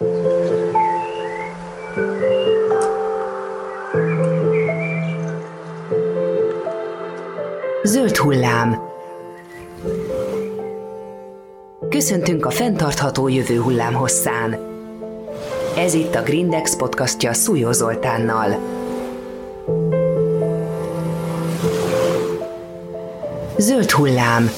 Zöld hullám. Köszöntünk a fenntartható jövő hullám hosszán. Ez itt a Grindex podcastja Szújó Zoltánnal. Zöld hullám.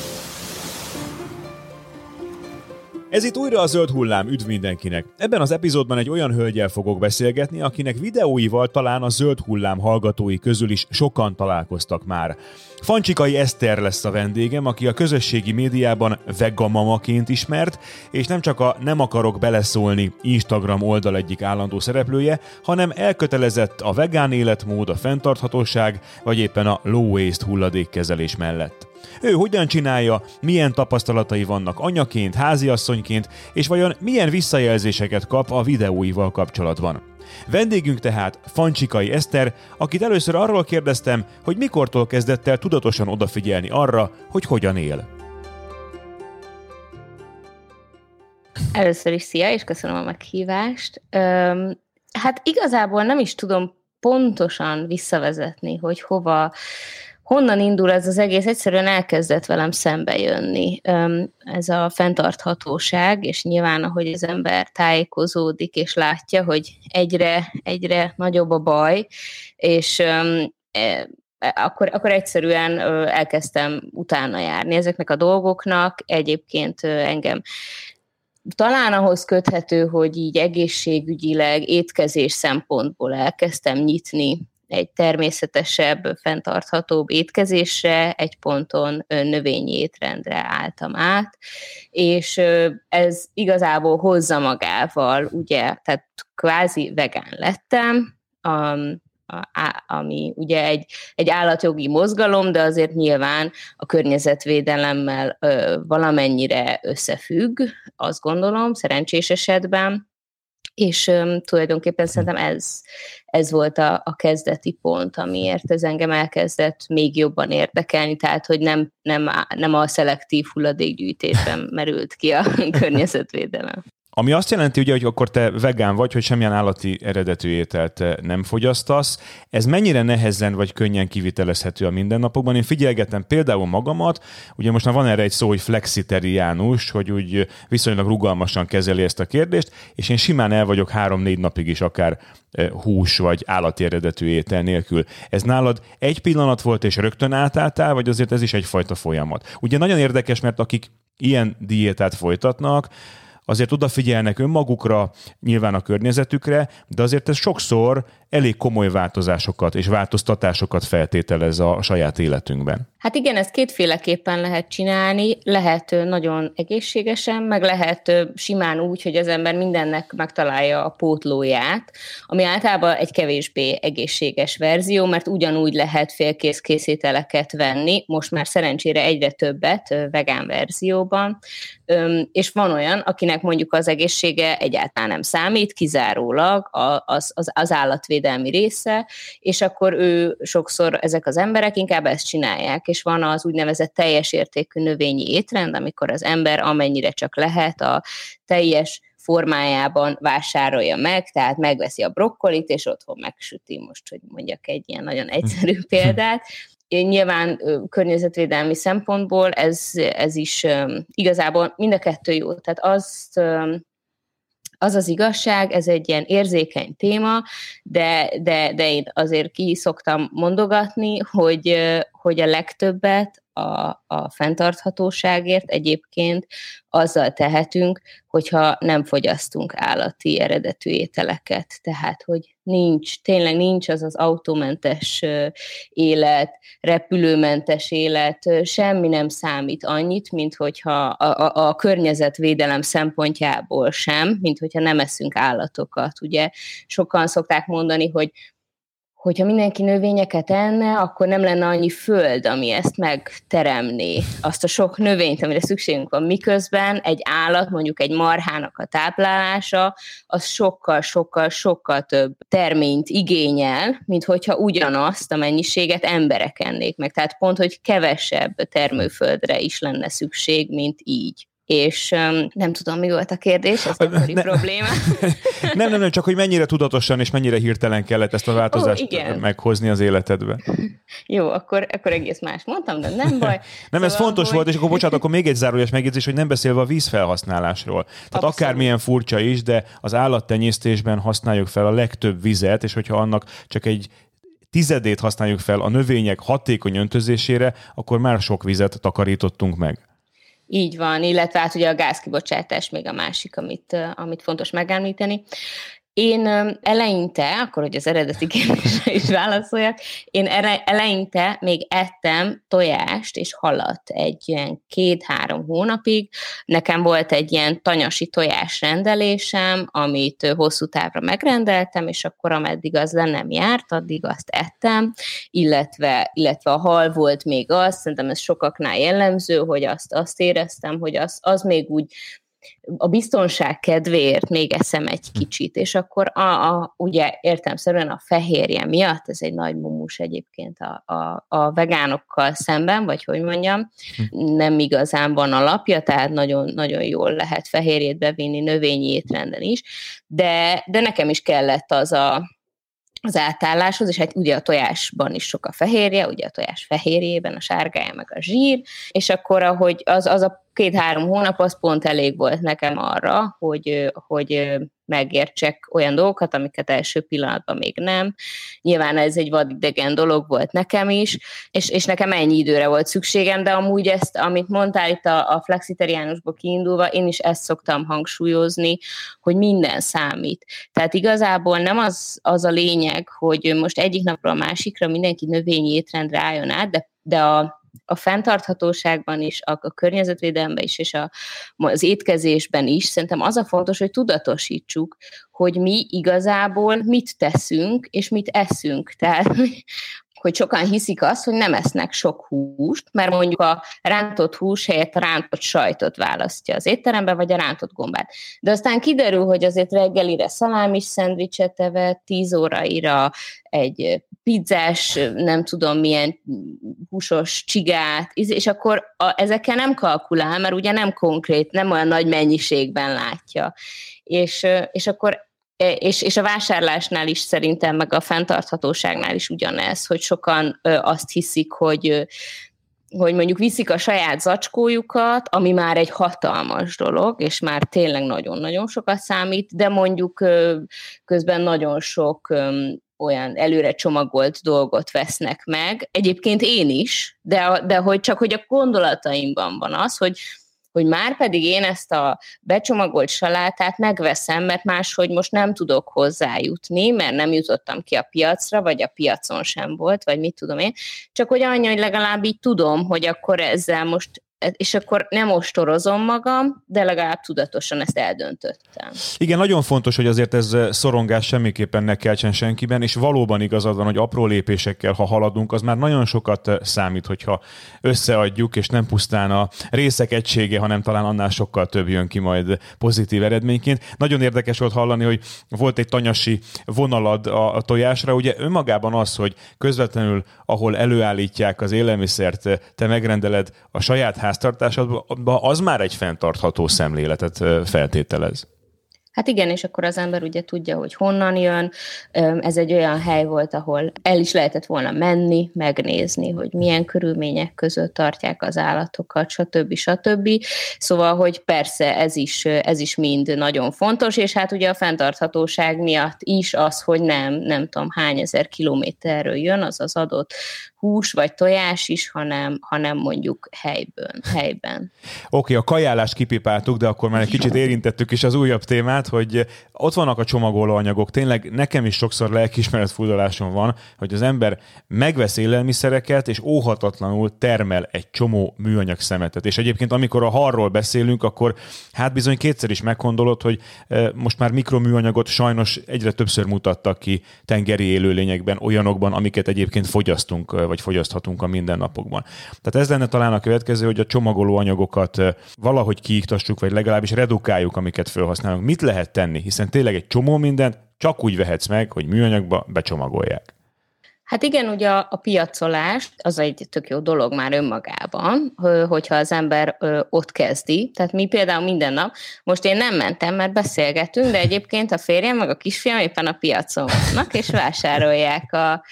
Ez itt újra a zöld hullám, üdv mindenkinek! Ebben az epizódban egy olyan hölgyel fogok beszélgetni, akinek videóival talán a zöld hullám hallgatói közül is sokan találkoztak már. Fancsikai Eszter lesz a vendégem, aki a közösségi médiában vegamamaként ismert, és nem csak a Nem akarok beleszólni Instagram oldal egyik állandó szereplője, hanem elkötelezett a vegán életmód, a fenntarthatóság, vagy éppen a low waste hulladékkezelés mellett. Ő hogyan csinálja, milyen tapasztalatai vannak anyaként, háziasszonyként, és vajon milyen visszajelzéseket kap a videóival kapcsolatban. Vendégünk tehát Fancsikai Eszter, akit először arról kérdeztem, hogy mikortól kezdett el tudatosan odafigyelni arra, hogy hogyan él. Először is szia, és köszönöm a meghívást. Öm, hát igazából nem is tudom pontosan visszavezetni, hogy hova honnan indul ez az egész? Egyszerűen elkezdett velem szembe jönni ez a fenntarthatóság, és nyilván, ahogy az ember tájékozódik, és látja, hogy egyre, egyre nagyobb a baj, és e, akkor, akkor egyszerűen elkezdtem utána járni ezeknek a dolgoknak. Egyébként engem talán ahhoz köthető, hogy így egészségügyileg, étkezés szempontból elkezdtem nyitni egy természetesebb, fenntarthatóbb étkezésre, egy ponton növényi étrendre álltam át, és ez igazából hozza magával, ugye, tehát kvázi vegán lettem, ami ugye egy, egy állatjogi mozgalom, de azért nyilván a környezetvédelemmel ö, valamennyire összefügg, azt gondolom, szerencsés esetben, és um, tulajdonképpen szerintem ez, ez volt a, a kezdeti pont, amiért ez engem elkezdett még jobban érdekelni, tehát hogy nem, nem, nem a szelektív hulladékgyűjtésben merült ki a környezetvédelem. Ami azt jelenti, ugye, hogy akkor te vegán vagy, hogy semmilyen állati eredetű ételt eh, nem fogyasztasz. Ez mennyire nehezen vagy könnyen kivitelezhető a mindennapokban? Én figyelgetem például magamat, ugye most már van erre egy szó, hogy flexiteriánus, hogy úgy viszonylag rugalmasan kezeli ezt a kérdést, és én simán el vagyok három-négy napig is akár eh, hús vagy állati eredetű étel nélkül. Ez nálad egy pillanat volt, és rögtön átálltál, vagy azért ez is egyfajta folyamat? Ugye nagyon érdekes, mert akik ilyen diétát folytatnak, azért odafigyelnek önmagukra, nyilván a környezetükre, de azért ez sokszor elég komoly változásokat és változtatásokat feltételez a saját életünkben. Hát igen, ezt kétféleképpen lehet csinálni, lehet nagyon egészségesen, meg lehet simán úgy, hogy az ember mindennek megtalálja a pótlóját, ami általában egy kevésbé egészséges verzió, mert ugyanúgy lehet félkész készételeket venni, most már szerencsére egyre többet vegán verzióban, és van olyan, akinek mondjuk az egészsége egyáltalán nem számít, kizárólag az, az, az állatvédelmi része, és akkor ő sokszor ezek az emberek inkább ezt csinálják, és van az úgynevezett teljes értékű növényi étrend, amikor az ember amennyire csak lehet a teljes formájában vásárolja meg, tehát megveszi a brokkolit, és otthon megsüti, most, hogy mondjak egy ilyen nagyon egyszerű példát, nyilván környezetvédelmi szempontból ez, ez is igazából mind a kettő jó. Tehát azt az az igazság, ez egy ilyen érzékeny téma, de, de, de én azért ki szoktam mondogatni, hogy, hogy a legtöbbet a, a fenntarthatóságért egyébként azzal tehetünk, hogyha nem fogyasztunk állati eredetű ételeket. Tehát, hogy nincs, tényleg nincs az az autómentes élet, repülőmentes élet, semmi nem számít annyit, mint hogyha a, a, a környezetvédelem szempontjából sem, mint hogyha nem eszünk állatokat. Ugye sokan szokták mondani, hogy hogyha mindenki növényeket enne, akkor nem lenne annyi föld, ami ezt megteremné, azt a sok növényt, amire szükségünk van, miközben egy állat, mondjuk egy marhának a táplálása, az sokkal, sokkal, sokkal több terményt igényel, mint hogyha ugyanazt a mennyiséget emberek ennék meg. Tehát pont, hogy kevesebb termőföldre is lenne szükség, mint így. És um, nem tudom, mi volt a kérdés, ez a ne, probléma. nem, nem, nem, csak hogy mennyire tudatosan és mennyire hirtelen kellett ezt a változást oh, meghozni az életedbe. Jó, akkor, akkor egész más mondtam, de nem baj. nem, szóval, ez fontos hogy... volt, és akkor bocsánat, akkor még egy zárójas megjegyzés, hogy nem beszélve a vízfelhasználásról. Tehát Abszolút. akármilyen furcsa is, de az állattenyésztésben használjuk fel a legtöbb vizet, és hogyha annak csak egy tizedét használjuk fel a növények hatékony öntözésére, akkor már sok vizet takarítottunk meg. Így van, illetve hát ugye a gázkibocsátás még a másik, amit, amit fontos megemlíteni. Én eleinte, akkor, hogy az eredeti kérdésre is válaszoljak, én eleinte még ettem tojást és halat egy ilyen két-három hónapig. Nekem volt egy ilyen tanyasi tojás rendelésem, amit hosszú távra megrendeltem, és akkor ameddig az le nem járt, addig azt ettem, illetve, illetve a hal volt még az, szerintem ez sokaknál jellemző, hogy azt, azt éreztem, hogy az, az még úgy a biztonság kedvéért még eszem egy hm. kicsit, és akkor a, a, ugye értelmszerűen a fehérje miatt, ez egy nagy mumus egyébként a, a, a vegánokkal szemben, vagy hogy mondjam, hm. nem igazán van alapja, tehát nagyon, nagyon jól lehet fehérjét bevinni növényi étrenden is, de, de nekem is kellett az a, az átálláshoz, és hát ugye a tojásban is sok a fehérje, ugye a tojás fehérjében, a sárgája, meg a zsír, és akkor ahogy az, az a két-három hónap az pont elég volt nekem arra, hogy, hogy megértsek olyan dolgokat, amiket első pillanatban még nem. Nyilván ez egy vadidegen dolog volt nekem is, és, és nekem ennyi időre volt szükségem, de amúgy ezt, amit mondtál itt a, a flexitariánusból kiindulva, én is ezt szoktam hangsúlyozni, hogy minden számít. Tehát igazából nem az, az a lényeg, hogy most egyik napról a másikra mindenki növényi étrendre álljon át, de, de a a fenntarthatóságban is, a, a környezetvédelemben is, és a, az étkezésben is, szerintem az a fontos, hogy tudatosítsuk, hogy mi igazából mit teszünk, és mit eszünk. Tehát hogy sokan hiszik azt, hogy nem esznek sok húst, mert mondjuk a rántott hús helyett rántott sajtot választja az étterembe, vagy a rántott gombát. De aztán kiderül, hogy azért reggelire szalámis szendvicset evett, 10 óraira egy pizzás, nem tudom milyen húsos csigát, és akkor a, ezekkel nem kalkulál, mert ugye nem konkrét, nem olyan nagy mennyiségben látja. És, és akkor és, és a vásárlásnál is szerintem, meg a fenntarthatóságnál is ugyanez, hogy sokan azt hiszik, hogy hogy mondjuk viszik a saját zacskójukat, ami már egy hatalmas dolog, és már tényleg nagyon-nagyon sokat számít, de mondjuk közben nagyon sok olyan előre csomagolt dolgot vesznek meg. Egyébként én is, de, de hogy csak hogy a gondolataimban van az, hogy hogy már pedig én ezt a becsomagolt salátát megveszem, mert máshogy most nem tudok hozzájutni, mert nem jutottam ki a piacra, vagy a piacon sem volt, vagy mit tudom én, csak hogy annyi, hogy legalább így tudom, hogy akkor ezzel most és akkor nem ostorozom magam, de legalább tudatosan ezt eldöntöttem. Igen, nagyon fontos, hogy azért ez szorongás semmiképpen ne keltsen senkiben, és valóban igazad van, hogy apró lépésekkel, ha haladunk, az már nagyon sokat számít, hogyha összeadjuk, és nem pusztán a részek egysége, hanem talán annál sokkal több jön ki majd pozitív eredményként. Nagyon érdekes volt hallani, hogy volt egy tanyasi vonalad a, tojásra. Ugye önmagában az, hogy közvetlenül, ahol előállítják az élelmiszert, te megrendeled a saját háztartásodban, az már egy fenntartható szemléletet feltételez. Hát igen, és akkor az ember ugye tudja, hogy honnan jön. Ez egy olyan hely volt, ahol el is lehetett volna menni, megnézni, hogy milyen körülmények között tartják az állatokat, stb. stb. Szóval, hogy persze ez is, ez is mind nagyon fontos, és hát ugye a fenntarthatóság miatt is az, hogy nem, nem tudom hány ezer kilométerről jön az az adott hús vagy tojás is, hanem, hanem mondjuk helyből, helyben. Oké, okay, a kajálást kipipáltuk, de akkor már egy kicsit érintettük is az újabb témát, hogy ott vannak a csomagolóanyagok. Tényleg nekem is sokszor lelkismeret furdalásom van, hogy az ember megvesz élelmiszereket, és óhatatlanul termel egy csomó műanyag szemetet. És egyébként, amikor a harról beszélünk, akkor hát bizony kétszer is meggondolod, hogy e, most már mikroműanyagot sajnos egyre többször mutattak ki tengeri élőlényekben, olyanokban, amiket egyébként fogyasztunk vagy fogyaszthatunk a mindennapokban. Tehát ez lenne talán a következő, hogy a csomagoló anyagokat valahogy kiiktassuk, vagy legalábbis redukáljuk, amiket felhasználunk. Mit lehet tenni? Hiszen tényleg egy csomó mindent csak úgy vehetsz meg, hogy műanyagba becsomagolják. Hát igen, ugye a, a piacolás az egy tök jó dolog már önmagában, hogyha az ember ott kezdi. Tehát mi például minden nap, most én nem mentem, mert beszélgetünk, de egyébként a férjem meg a kisfiam éppen a piacon vannak, és vásárolják a,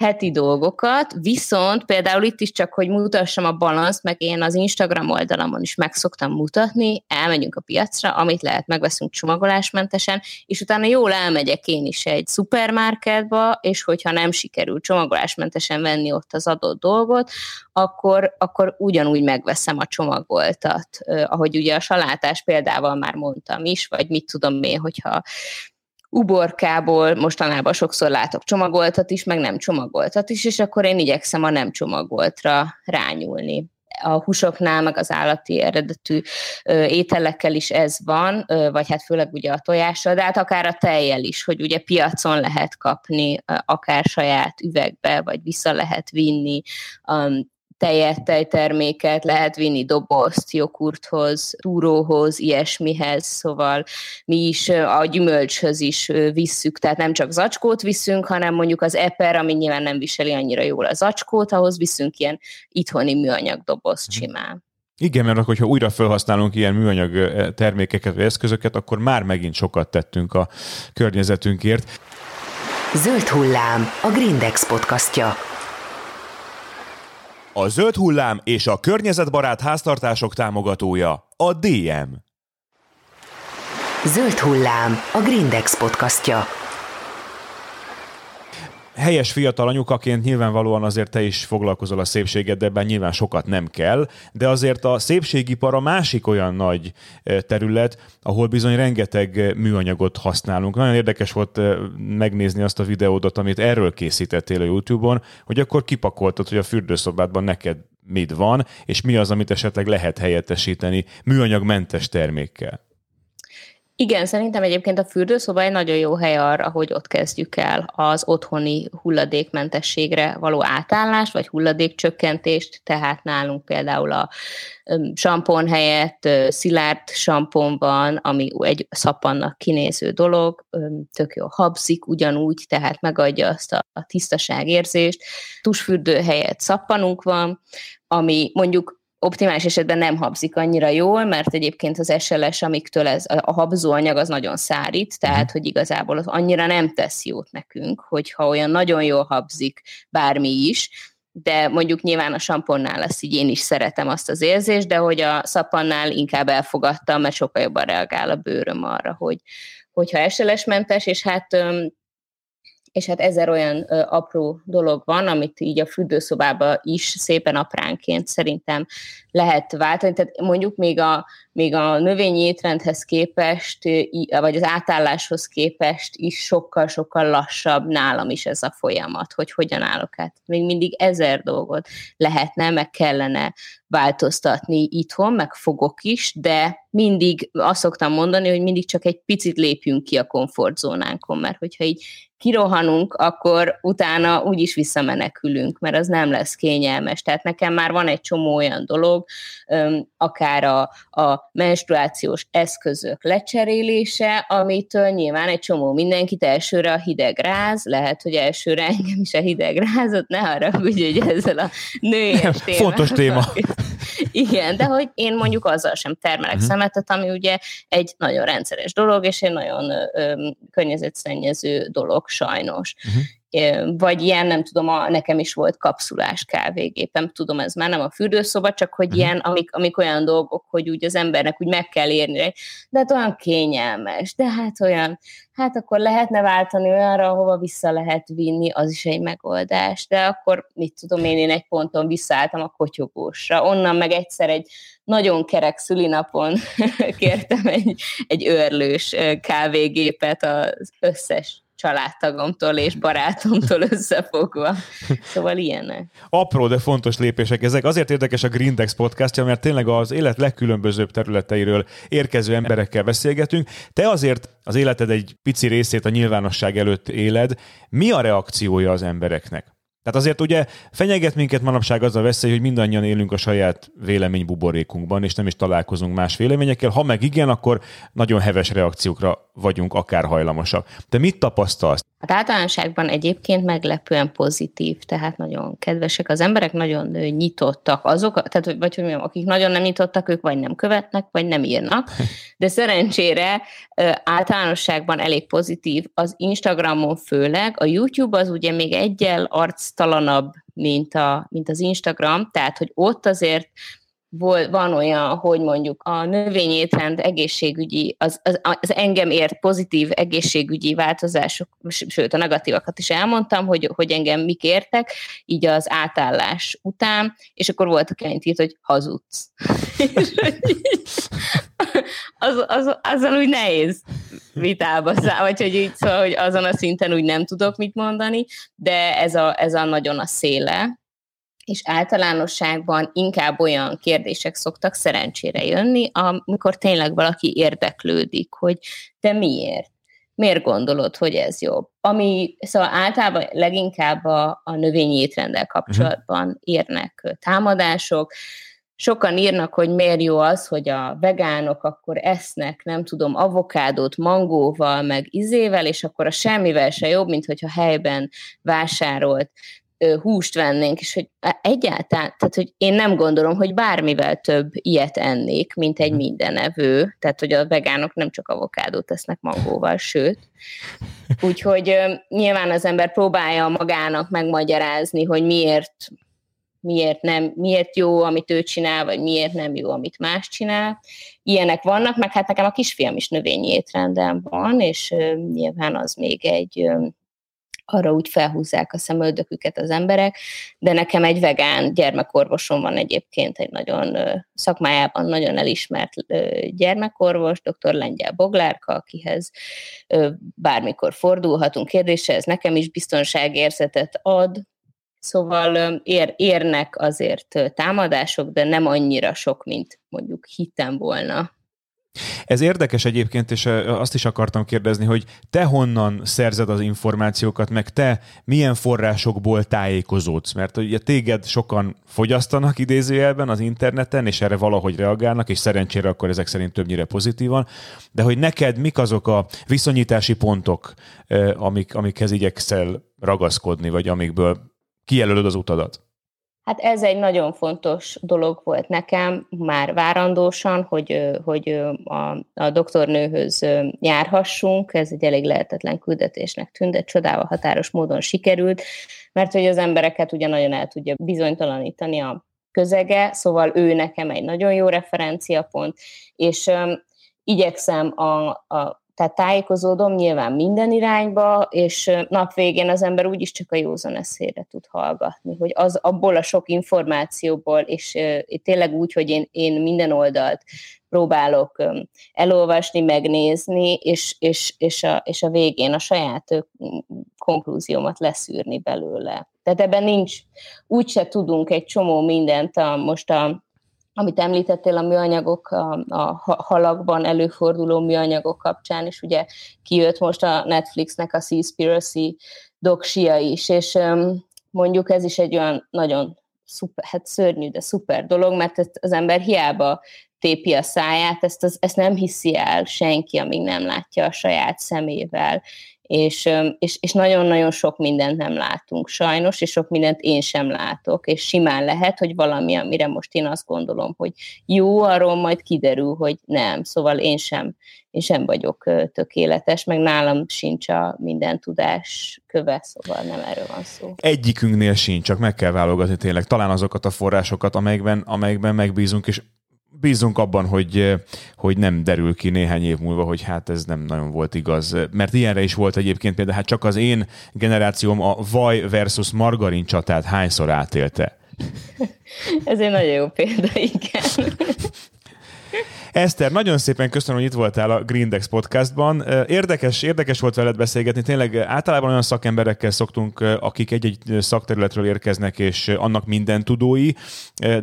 heti dolgokat, viszont például itt is csak, hogy mutassam a balanszt, meg én az Instagram oldalamon is meg szoktam mutatni, elmegyünk a piacra, amit lehet, megveszünk csomagolásmentesen, és utána jól elmegyek én is egy szupermarketba, és hogyha nem sikerül csomagolásmentesen venni ott az adott dolgot, akkor, akkor ugyanúgy megveszem a csomagoltat, ahogy ugye a salátás példával már mondtam is, vagy mit tudom én, hogyha uborkából mostanában sokszor látok csomagoltat is, meg nem csomagoltat is, és akkor én igyekszem a nem csomagoltra rányúlni. A húsoknál, meg az állati eredetű ételekkel is ez van, vagy hát főleg ugye a tojással, de hát akár a tejjel is, hogy ugye piacon lehet kapni, akár saját üvegbe, vagy vissza lehet vinni, tejet, tejterméket, lehet vinni dobozt, joghurthoz, túróhoz, ilyesmihez, szóval mi is a gyümölcshöz is visszük, tehát nem csak zacskót viszünk, hanem mondjuk az eper, ami nyilván nem viseli annyira jól a zacskót, ahhoz viszünk ilyen itthoni műanyag dobozt mhm. simán. Igen, mert akkor, ha újra felhasználunk ilyen műanyag termékeket vagy eszközöket, akkor már megint sokat tettünk a környezetünkért. Zöld hullám, a Grindex podcastja. A zöld hullám és a környezetbarát háztartások támogatója a DM. Zöld hullám, a Grindex podcastja helyes fiatal anyukaként nyilvánvalóan azért te is foglalkozol a szépségeddel, ebben nyilván sokat nem kell, de azért a szépségipar a másik olyan nagy eh, terület, ahol bizony rengeteg műanyagot használunk. Nagyon érdekes volt eh, megnézni azt a videódat, amit erről készítettél a YouTube-on, hogy akkor kipakoltad, hogy a fürdőszobádban neked mit van, és mi az, amit esetleg lehet helyettesíteni műanyagmentes termékkel. Igen, szerintem egyébként a fürdőszoba egy nagyon jó hely arra, hogy ott kezdjük el az otthoni hulladékmentességre való átállást, vagy hulladékcsökkentést, tehát nálunk például a sampon helyett szilárd sampon van, ami egy szappannak kinéző dolog, tök jó habzik ugyanúgy, tehát megadja azt a, a tisztaságérzést. Tusfürdő helyett szappanunk van, ami mondjuk optimális esetben nem habzik annyira jól, mert egyébként az SLS, amiktől ez a habzóanyag az nagyon szárít, tehát uh hogy igazából az annyira nem tesz jót nekünk, hogyha olyan nagyon jól habzik bármi is, de mondjuk nyilván a samponnál azt így én is szeretem azt az érzést, de hogy a szapannál inkább elfogadtam, mert sokkal jobban reagál a bőröm arra, hogy hogyha SLS-mentes, és hát és hát ezer olyan ö, apró dolog van, amit így a fürdőszobába is szépen apránként szerintem lehet váltani. Tehát mondjuk még a, még a növényi étrendhez képest, vagy az átálláshoz képest is sokkal-sokkal lassabb nálam is ez a folyamat, hogy hogyan állok át. Még mindig ezer dolgot lehetne, meg kellene változtatni itthon, meg fogok is, de mindig azt szoktam mondani, hogy mindig csak egy picit lépjünk ki a komfortzónánkon, mert hogyha így kirohanunk, akkor utána úgyis visszamenekülünk, mert az nem lesz kényelmes. Tehát nekem már van egy csomó olyan dolog, akár a, a menstruációs eszközök lecserélése, amitől nyilván egy csomó mindenkit elsőre a hideg ráz, lehet, hogy elsőre engem is a hideg rázott, ne arra, hogy ezzel a témával. Fontos téma. Igen, de hogy én mondjuk azzal sem termelek uh-huh. Szemetet, ami ugye egy nagyon rendszeres dolog, és egy nagyon környezetszennyező dolog sajnos. Uh-huh vagy ilyen, nem tudom, a, nekem is volt kapszulás kávégépem, tudom, ez már nem a fürdőszoba, csak hogy uh-huh. ilyen, amik, amik olyan dolgok, hogy úgy az embernek úgy meg kell érni, de hát olyan kényelmes, de hát olyan, hát akkor lehetne váltani olyanra, ahova vissza lehet vinni, az is egy megoldás, de akkor mit tudom én, én egy ponton visszaálltam a kotyogósra, onnan meg egyszer egy nagyon kerek szülinapon kértem egy, egy örlős kávégépet az összes családtagomtól és barátomtól összefogva. Szóval ilyenek. Apró, de fontos lépések ezek. Azért érdekes a Grindex podcastja, mert tényleg az élet legkülönbözőbb területeiről érkező emberekkel beszélgetünk. Te azért az életed egy pici részét a nyilvánosság előtt éled. Mi a reakciója az embereknek? Tehát azért ugye fenyeget minket manapság az a veszély, hogy mindannyian élünk a saját véleménybuborékunkban, és nem is találkozunk más véleményekkel. Ha meg igen, akkor nagyon heves reakciókra vagyunk akár hajlamosak. Te mit tapasztalsz? Hát általánosságban egyébként meglepően pozitív, tehát nagyon kedvesek az emberek, nagyon nyitottak azok, tehát vagy hogy mondjam, akik nagyon nem nyitottak, ők vagy nem követnek, vagy nem írnak, de szerencsére általánosságban elég pozitív. Az Instagramon főleg, a YouTube az ugye még egyel arctalanabb, mint, a, mint az Instagram, tehát hogy ott azért van olyan, hogy mondjuk a növényétrend egészségügyi, az, az, az engem ért pozitív egészségügyi változások, sőt a negatívakat is elmondtam, hogy, hogy engem mik értek, így az átállás után, és akkor volt, aki annyit írt, hogy hazudsz. az, az, azzal úgy nehéz vitába száll, vagy hogy, így, szóval, hogy azon a szinten úgy nem tudok mit mondani, de ez a, ez a nagyon a széle, és általánosságban inkább olyan kérdések szoktak szerencsére jönni, amikor tényleg valaki érdeklődik, hogy te miért? Miért gondolod, hogy ez jobb? Ami, szóval általában leginkább a, a növényi étrendel kapcsolatban uh-huh. érnek támadások, sokan írnak, hogy miért jó az, hogy a vegánok akkor esznek, nem tudom, avokádót mangóval, meg izével, és akkor a semmivel se jobb, mint hogyha helyben vásárolt húst vennénk, és hogy egyáltalán, tehát hogy én nem gondolom, hogy bármivel több ilyet ennék, mint egy mhm. mindenevő, tehát hogy a vegánok nem csak avokádót tesznek mangóval, sőt. Úgyhogy nyilván az ember próbálja magának megmagyarázni, hogy miért miért, nem, miért jó, amit ő csinál, vagy miért nem jó, amit más csinál. Ilyenek vannak, meg hát nekem a kisfiam is növényi étrendem van, és nyilván az még egy arra úgy felhúzzák a szemöldöküket az emberek, de nekem egy vegán gyermekorvosom van egyébként, egy nagyon szakmájában nagyon elismert gyermekorvos, dr. Lengyel Boglárka, akihez bármikor fordulhatunk kérdésre, ez nekem is biztonságérzetet ad, Szóval ér, érnek azért támadások, de nem annyira sok, mint mondjuk hittem volna. Ez érdekes egyébként, és azt is akartam kérdezni, hogy te honnan szerzed az információkat, meg te milyen forrásokból tájékozódsz? Mert ugye téged sokan fogyasztanak idézőjelben az interneten, és erre valahogy reagálnak, és szerencsére akkor ezek szerint többnyire pozitívan, de hogy neked mik azok a viszonyítási pontok, amik, amikhez igyekszel ragaszkodni, vagy amikből kijelölöd az utadat? Hát ez egy nagyon fontos dolog volt nekem, már várandósan, hogy, hogy a, a doktornőhöz járhassunk, ez egy elég lehetetlen küldetésnek tűnt, de csodával határos módon sikerült, mert hogy az embereket ugye nagyon el tudja bizonytalanítani a közege, szóval ő nekem egy nagyon jó referenciapont, és igyekszem a, a tehát tájékozódom nyilván minden irányba, és nap végén az ember úgyis csak a józan eszére tud hallgatni, hogy az abból a sok információból, és tényleg úgy, hogy én, én minden oldalt próbálok elolvasni, megnézni, és, és, és, a, és a végén a saját konklúziómat leszűrni belőle. Tehát ebben nincs, úgyse tudunk egy csomó mindent a, most a amit említettél a műanyagok, a, a halakban előforduló műanyagok kapcsán, és ugye kijött most a Netflixnek a Seaspiracy doksia is, és mondjuk ez is egy olyan nagyon szuper, hát szörnyű, de szuper dolog, mert ezt az ember hiába tépi a száját, ezt, az, ezt nem hiszi el senki, amíg nem látja a saját szemével. És, és, és nagyon-nagyon sok mindent nem látunk sajnos, és sok mindent én sem látok, és simán lehet, hogy valami, amire most én azt gondolom, hogy jó, arról majd kiderül, hogy nem, szóval én sem, én sem vagyok tökéletes, meg nálam sincs a minden tudás köve, szóval nem erről van szó. Egyikünknél sincs, csak meg kell válogatni tényleg talán azokat a forrásokat, amelyekben, amelyekben megbízunk, és bízunk abban, hogy, hogy nem derül ki néhány év múlva, hogy hát ez nem nagyon volt igaz. Mert ilyenre is volt egyébként például, hát csak az én generációm a vaj versus margarin csatát hányszor átélte. ez egy nagyon jó példa, igen. Eszter, nagyon szépen köszönöm, hogy itt voltál a Grindex podcastban. Érdekes, érdekes volt veled beszélgetni. Tényleg általában olyan szakemberekkel szoktunk, akik egy-egy szakterületről érkeznek, és annak minden tudói,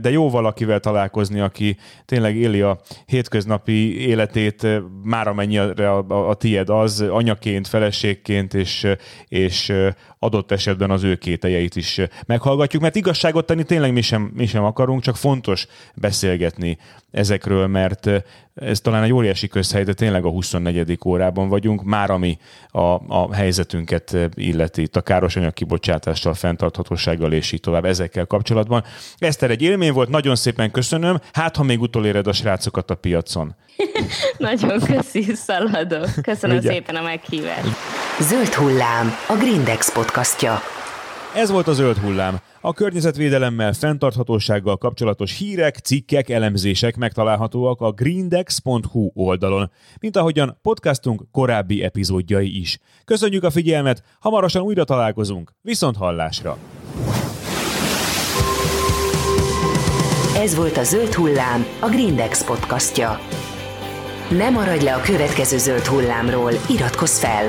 de jó valakivel találkozni, aki tényleg éli a hétköznapi életét, már amennyire a, a, a tied az, anyaként, feleségként, és, és adott esetben az ő kételjeit is meghallgatjuk, mert igazságot tenni tényleg mi sem, mi sem akarunk, csak fontos beszélgetni ezekről, mert ez talán egy óriási közhely, de tényleg a 24. órában vagyunk, már ami a, a helyzetünket illeti, itt a károsanyag kibocsátással, fenntarthatósággal és így tovább ezekkel kapcsolatban. Eszter, egy élmény volt, nagyon szépen köszönöm. Hát, ha még utoléred a srácokat a piacon. nagyon köszi, szaladok. Köszönöm Ugye? szépen a meghívást. Zöld hullám, a Grindex podcastja. Ez volt a Zöld hullám. A környezetvédelemmel, fenntarthatósággal kapcsolatos hírek, cikkek, elemzések megtalálhatóak a greendex.hu oldalon, mint ahogyan podcastunk korábbi epizódjai is. Köszönjük a figyelmet, hamarosan újra találkozunk. Viszont hallásra! Ez volt a Zöld Hullám, a Grindex podcastja. Ne maradj le a következő Zöld Hullámról, iratkozz fel!